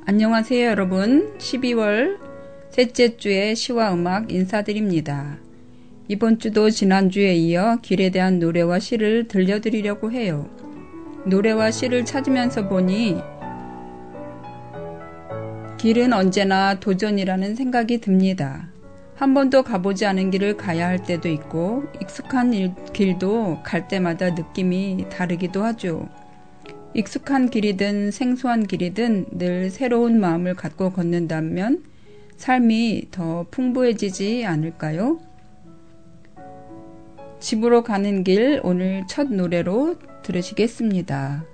안녕하세요, 여러분. 12월 셋째 주의 시와 음악 인사드립니다. 이번 주도 지난주에 이어 길에 대한 노래와 시를 들려드리려고 해요. 노래와 시를 찾으면서 보니 길은 언제나 도전이라는 생각이 듭니다. 한 번도 가보지 않은 길을 가야 할 때도 있고 익숙한 길도 갈 때마다 느낌이 다르기도 하죠. 익숙한 길이든 생소한 길이든 늘 새로운 마음을 갖고 걷는다면 삶이 더 풍부해지지 않을까요? 집으로 가는 길 오늘 첫 노래로 들으시겠습니다.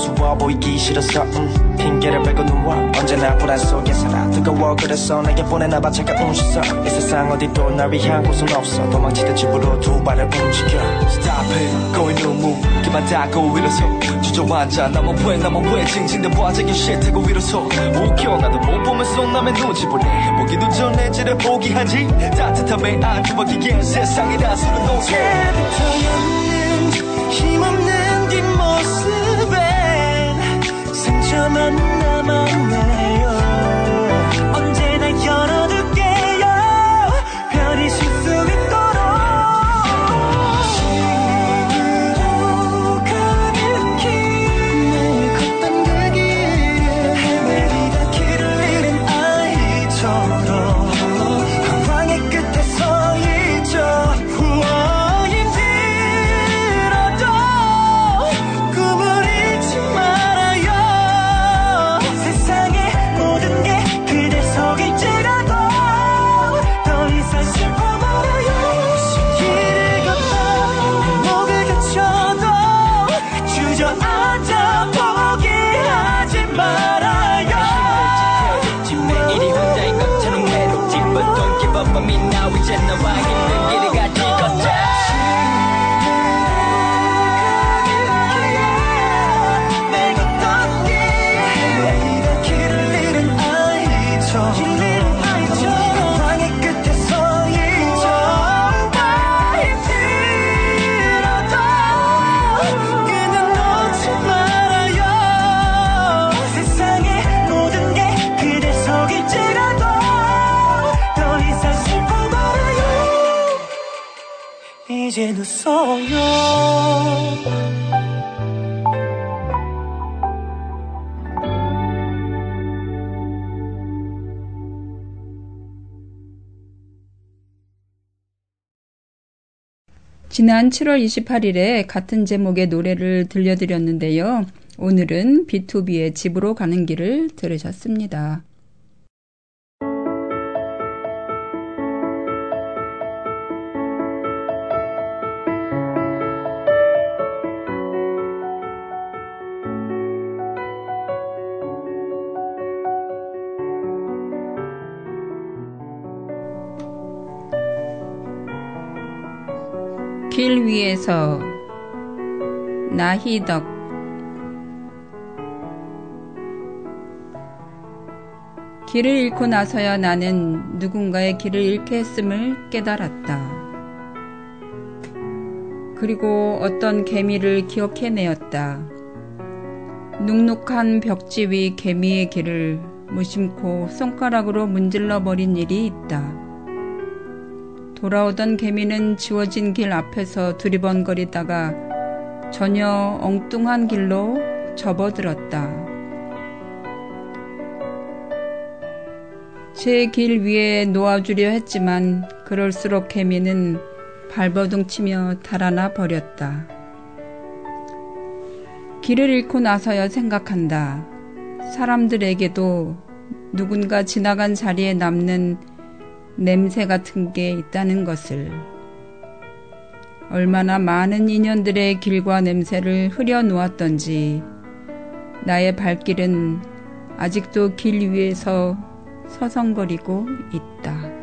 우스워 보이기 싫어서. 음, 핑계를 빼고 누워 언제나 불안 속에 살아. 뜨거워 그래서 내게 보내나봐. 차가운 시선 이 세상 어디도 날 위한 곳은 없어. 도망치듯 집으로 두 발을 움직여. Stop it. Going no move. 그만 닫고 일어서. 주저앉아. 나만 왜 나만 왜 징징대 과적인 shit 고 위로서. 웃겨. 나도 못 보면서 남의 눈치 볼래 보기도 전에 쟤를 포기하지. 따뜻함에 안주박이게. 세상이 다 술은 녹여 이제부터였는 힘없는 상처만 이제 늦어요 지난 7월 28일에 같은 제목의 노래를 들려드렸는데요. 오늘은 B2B의 집으로 가는 길을 들으셨습니다. 길 위에서 나희덕 길을 잃고 나서야 나는 누군가의 길을 잃게 했음을 깨달았다. 그리고 어떤 개미를 기억해내었다. 눅눅한 벽지 위 개미의 길을 무심코 손가락으로 문질러 버린 일이 있다. 돌아오던 개미는 지워진 길 앞에서 두리번거리다가 전혀 엉뚱한 길로 접어들었다. 제 길 위에 놓아주려 했지만 그럴수록 개미는 발버둥 치며 달아나 버렸다. 길을 잃고 나서야 생각한다. 사람들에게도 누군가 지나간 자리에 남는 냄새 같은 게 있다는 것을 얼마나 많은 인연들의 길과 냄새를 흐려 놓았던지 나의 발길은 아직도 길 위에서 서성거리고 있다.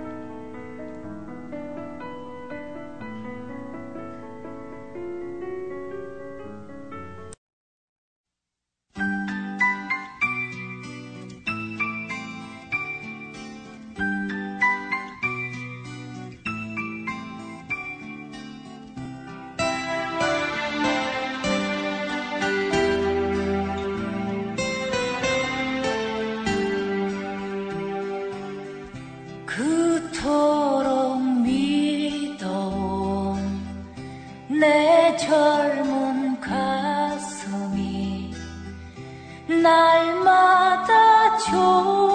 내 젊은 가슴이 날마다 조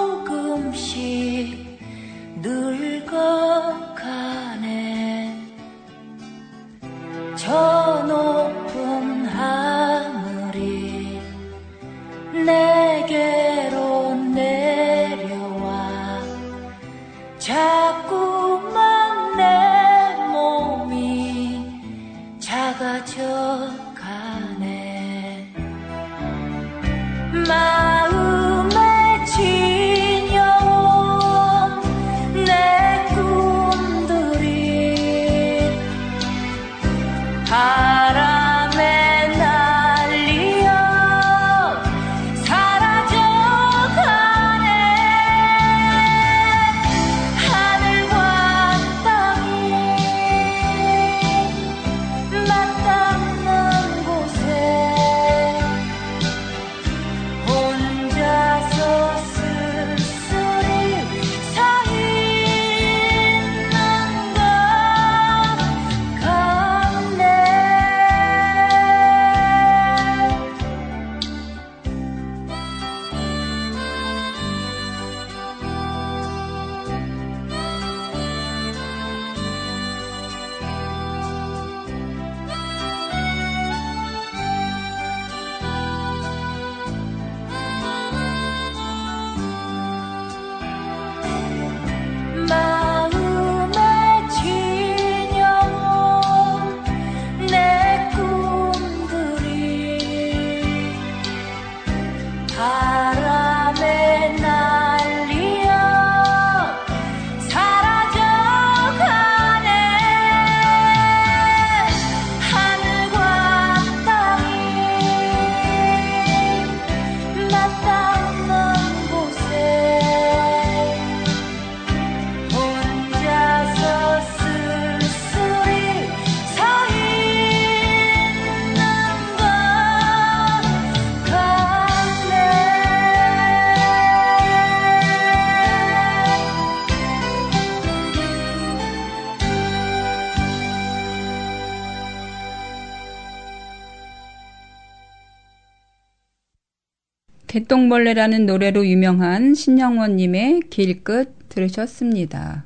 개똥벌레라는 노래로 유명한 신영원님의 길 끝 들으셨습니다.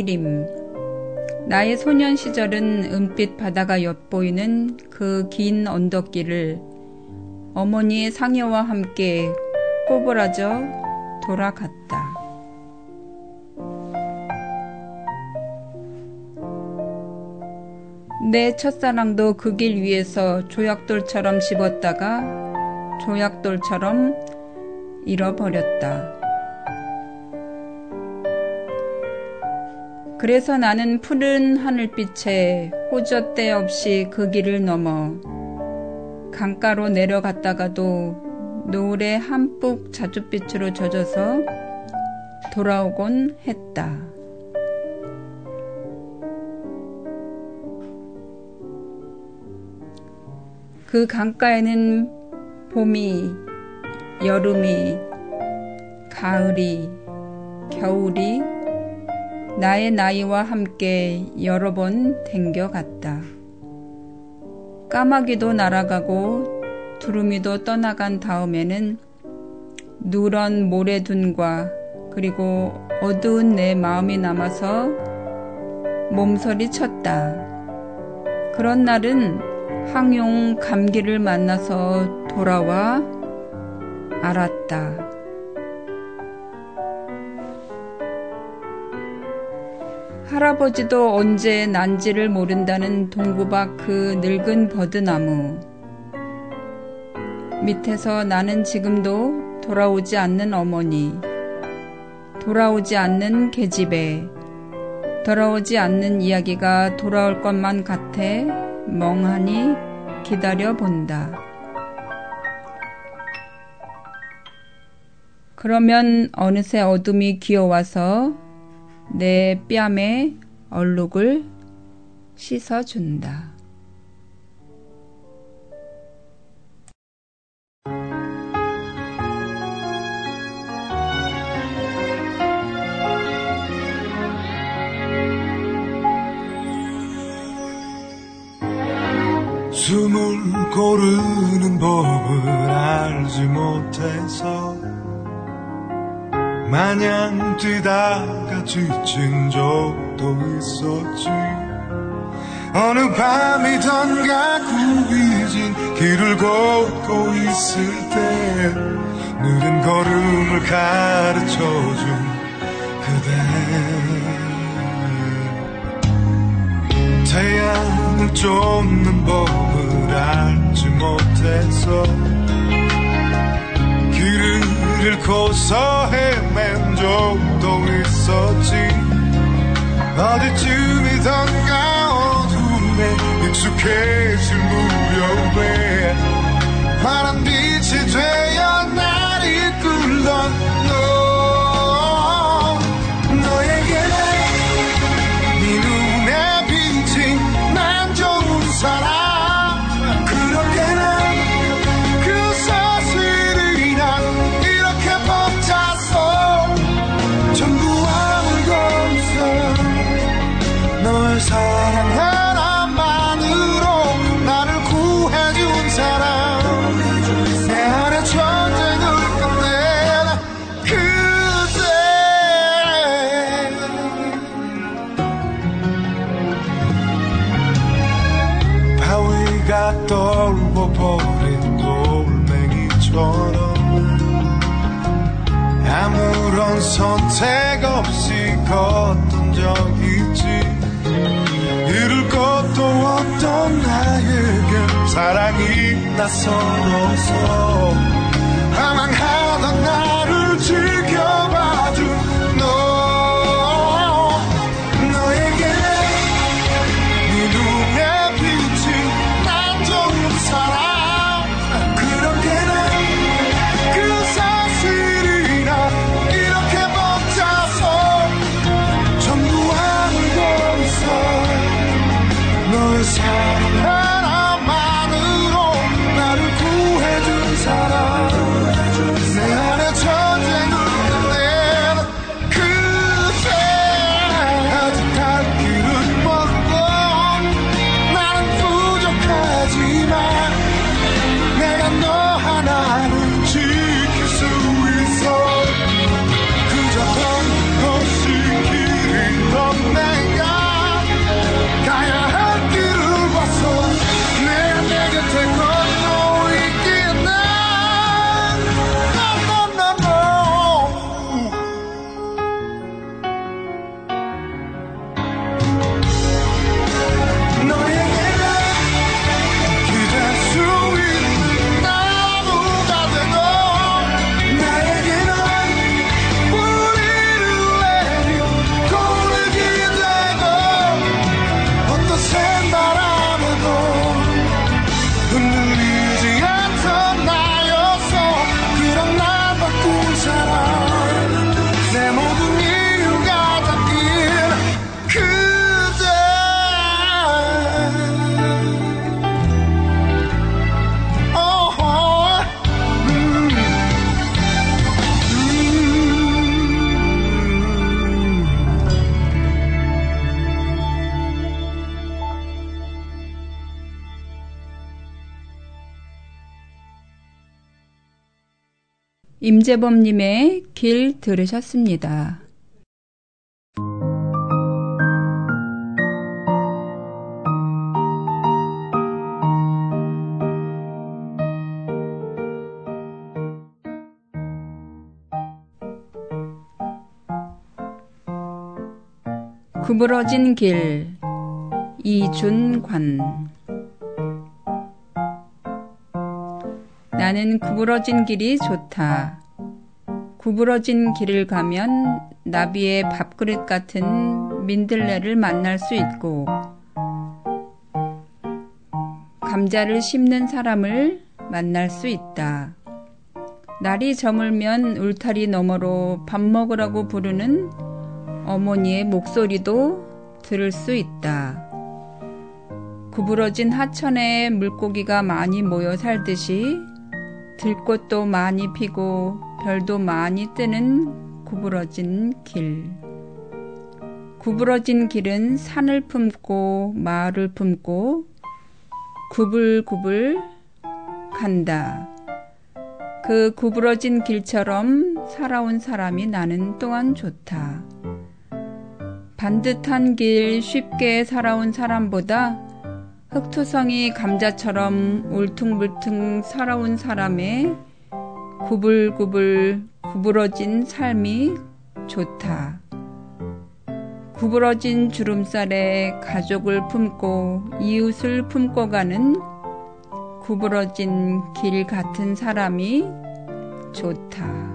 김기림. 나의 소년 시절은 은빛 바다가 엿보이는 그 긴 언덕길을 어머니의 상여와 함께 꼬부라져 돌아갔다. 내 첫사랑도 그 길 위에서 조약돌처럼 집었다가 조약돌처럼 잃어버렸다. 그래서 나는 푸른 하늘빛에 호젓대 없이 그 길을 넘어 강가로 내려갔다가도 노을의 한뿍 자줏빛으로 젖어서 돌아오곤 했다. 그 강가에는 봄이, 여름이, 가을이, 겨울이, 나의 나이와 함께 여러 번 댕겨갔다. 까마귀도 날아가고 두루미도 떠나간 다음에는 누런 모래둔과 그리고 어두운 내 마음이 남아서 몸서리 쳤다. 그런 날은 항용 감기를 만나서 돌아와 알았다. 할아버지도 언제 난지를 모른다는 동구박 그 늙은 버드나무. 밑에서 나는 지금도 돌아오지 않는 어머니, 돌아오지 않는 계집애, 돌아오지 않는 이야기가 돌아올 것만 같아 멍하니 기다려 본다. 그러면 어느새 어둠이 기어와서 내 뺨에 얼룩을 씻어준다. 숨을 고르는 법을 알지 못해서 마냥 뛰다가 지친 적도 있었지. 어느 밤이던가 구비진 길을 걷고 있을 때 느린 걸음을 가르쳐준 그대. 태양을 쫓는 법을 알지 못해서 길을 잃고서 헤 맨 적도 있었지. 어디쯤이던가 어둠에 익숙해질 무렵에 파란 빛이 되 떨궈버린 돌멩이처럼 아무런 선택 없이 걷던 적 있지. 잃을 것도 없던 나에게 사랑이 낯설어서 방황하던 나를 지켜 임재범님의 길 들으셨습니다. 구부러진 길 이준관 나는 구부러진 길이 좋다. 구부러진 길을 가면 나비의 밥그릇 같은 민들레를 만날 수 있고 감자를 심는 사람을 만날 수 있다. 날이 저물면 울타리 너머로 밥 먹으라고 부르는 어머니의 목소리도 들을 수 있다. 구부러진 하천에 물고기가 많이 모여 살듯이 들꽃도 많이 피고 별도 많이 뜨는 구부러진 길. 구부러진 길은 산을 품고 마을을 품고 구불구불 간다. 그 구부러진 길처럼 살아온 사람이 나는 또한 좋다. 반듯한 길 쉽게 살아온 사람보다 흑투성이 감자처럼 울퉁불퉁 살아온 사람의 구불구불 구부러진 삶이 좋다. 구부러진 주름살에 가족을 품고 이웃을 품고 가는 구부러진 길 같은 사람이 좋다.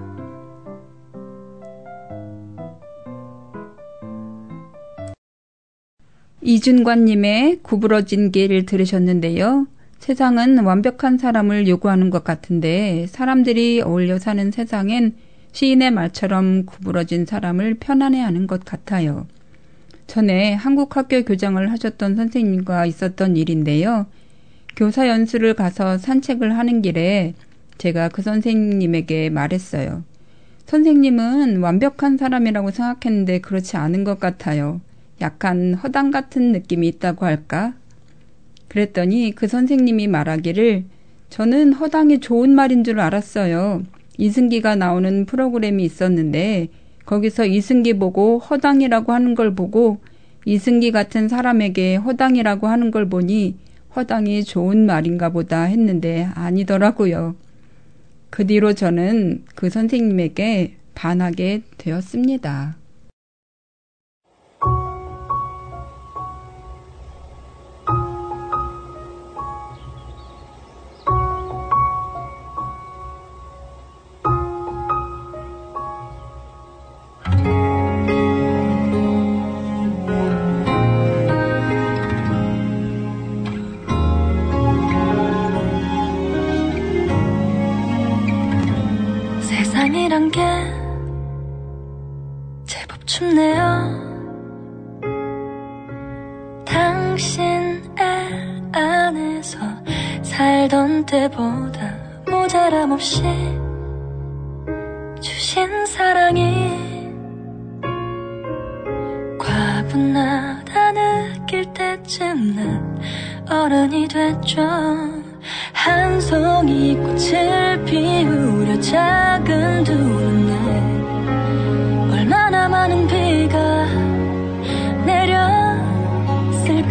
이준관님의 구부러진 길을 들으셨는데요. 세상은 완벽한 사람을 요구하는 것 같은데 사람들이 어울려 사는 세상엔 시인의 말처럼 구부러진 사람을 편안해하는 것 같아요. 전에 한국 학교 교장을 하셨던 선생님과 있었던 일인데요. 교사 연수를 가서 산책을 하는 길에 제가 그 선생님에게 말했어요. 선생님은 완벽한 사람이라고 생각했는데 그렇지 않은 것 같아요. 약간 허당 같은 느낌이 있다고 할까? 그랬더니 그 선생님이 말하기를 저는 허당이 좋은 말인 줄 알았어요. 이승기가 나오는 프로그램이 있었는데 거기서 이승기 보고 허당이라고 하는 걸 보고 이승기 같은 사람에게 허당이라고 하는 걸 보니 허당이 좋은 말인가 보다 했는데 아니더라고요. 그 뒤로 저는 그 선생님에게 반하게 되었습니다.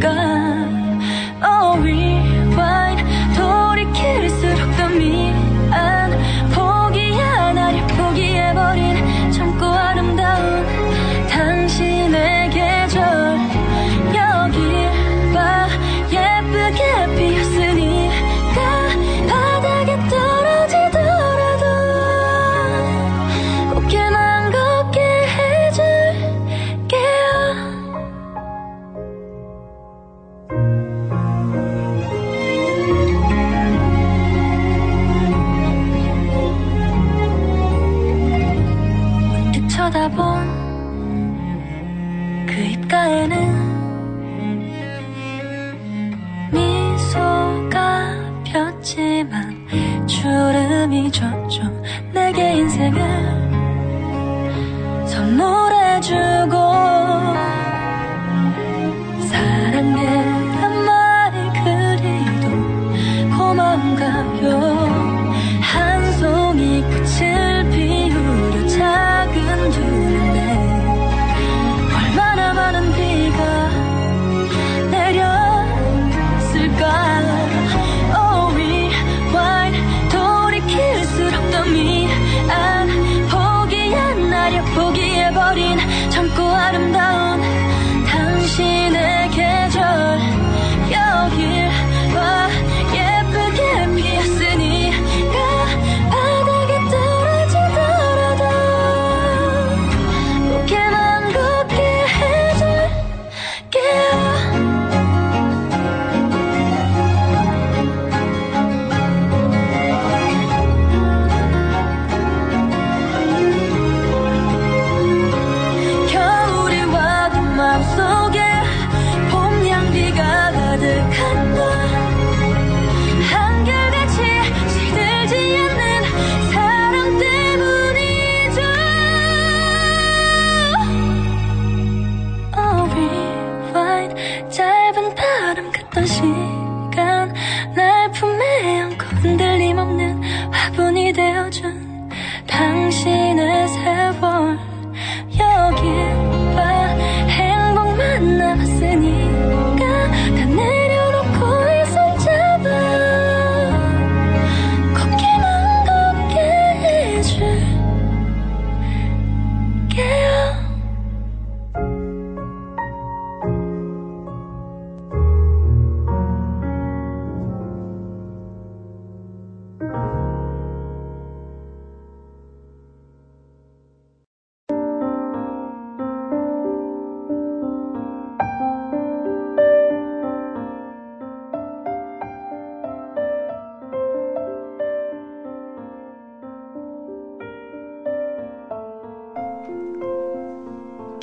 까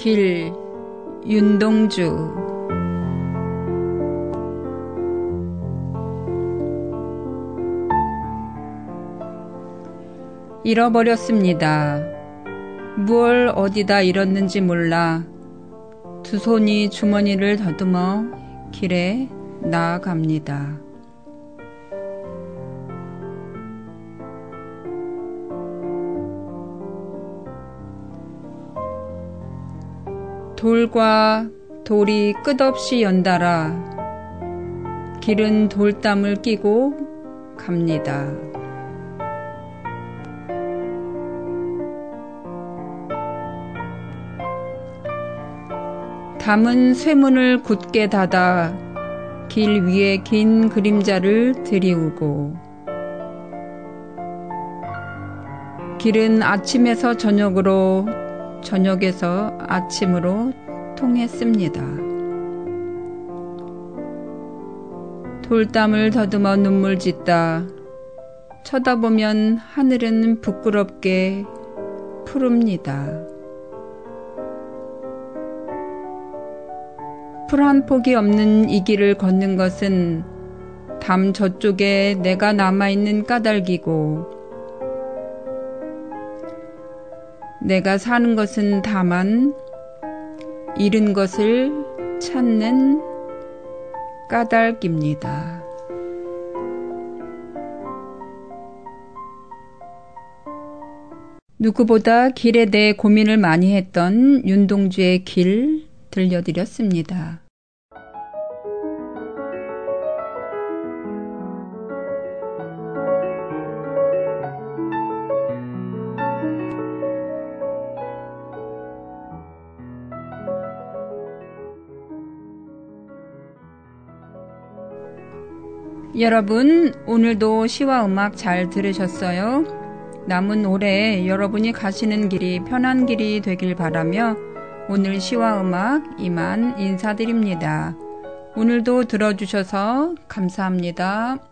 길 윤동주 잃어버렸습니다. 무얼 어디다 잃었는지 몰라 두 손이 주머니를 더듬어 길에 나아갑니다. 돌과 돌이 끝없이 연달아 길은 돌담을 끼고 갑니다. 담은 쇠문을 굳게 닫아 길 위에 긴 그림자를 들이우고 길은 아침에서 저녁으로 저녁에서 아침으로 통했습니다. 돌담을 더듬어 눈물 짓다 쳐다보면 하늘은 부끄럽게 푸릅니다. 풀 한 폭이 없는 이 길을 걷는 것은 담 저쪽에 내가 남아있는 까닭이고 내가 사는 것은 다만 잃은 것을 찾는 까닭입니다. 누구보다 길에 대해 고민을 많이 했던 윤동주의 길 들려드렸습니다. 여러분, 오늘도 시와 음악 잘 들으셨어요? 남은 올해 여러분이 가시는 길이 편한 길이 되길 바라며 오늘 시와 음악 이만 인사드립니다. 오늘도 들어주셔서 감사합니다.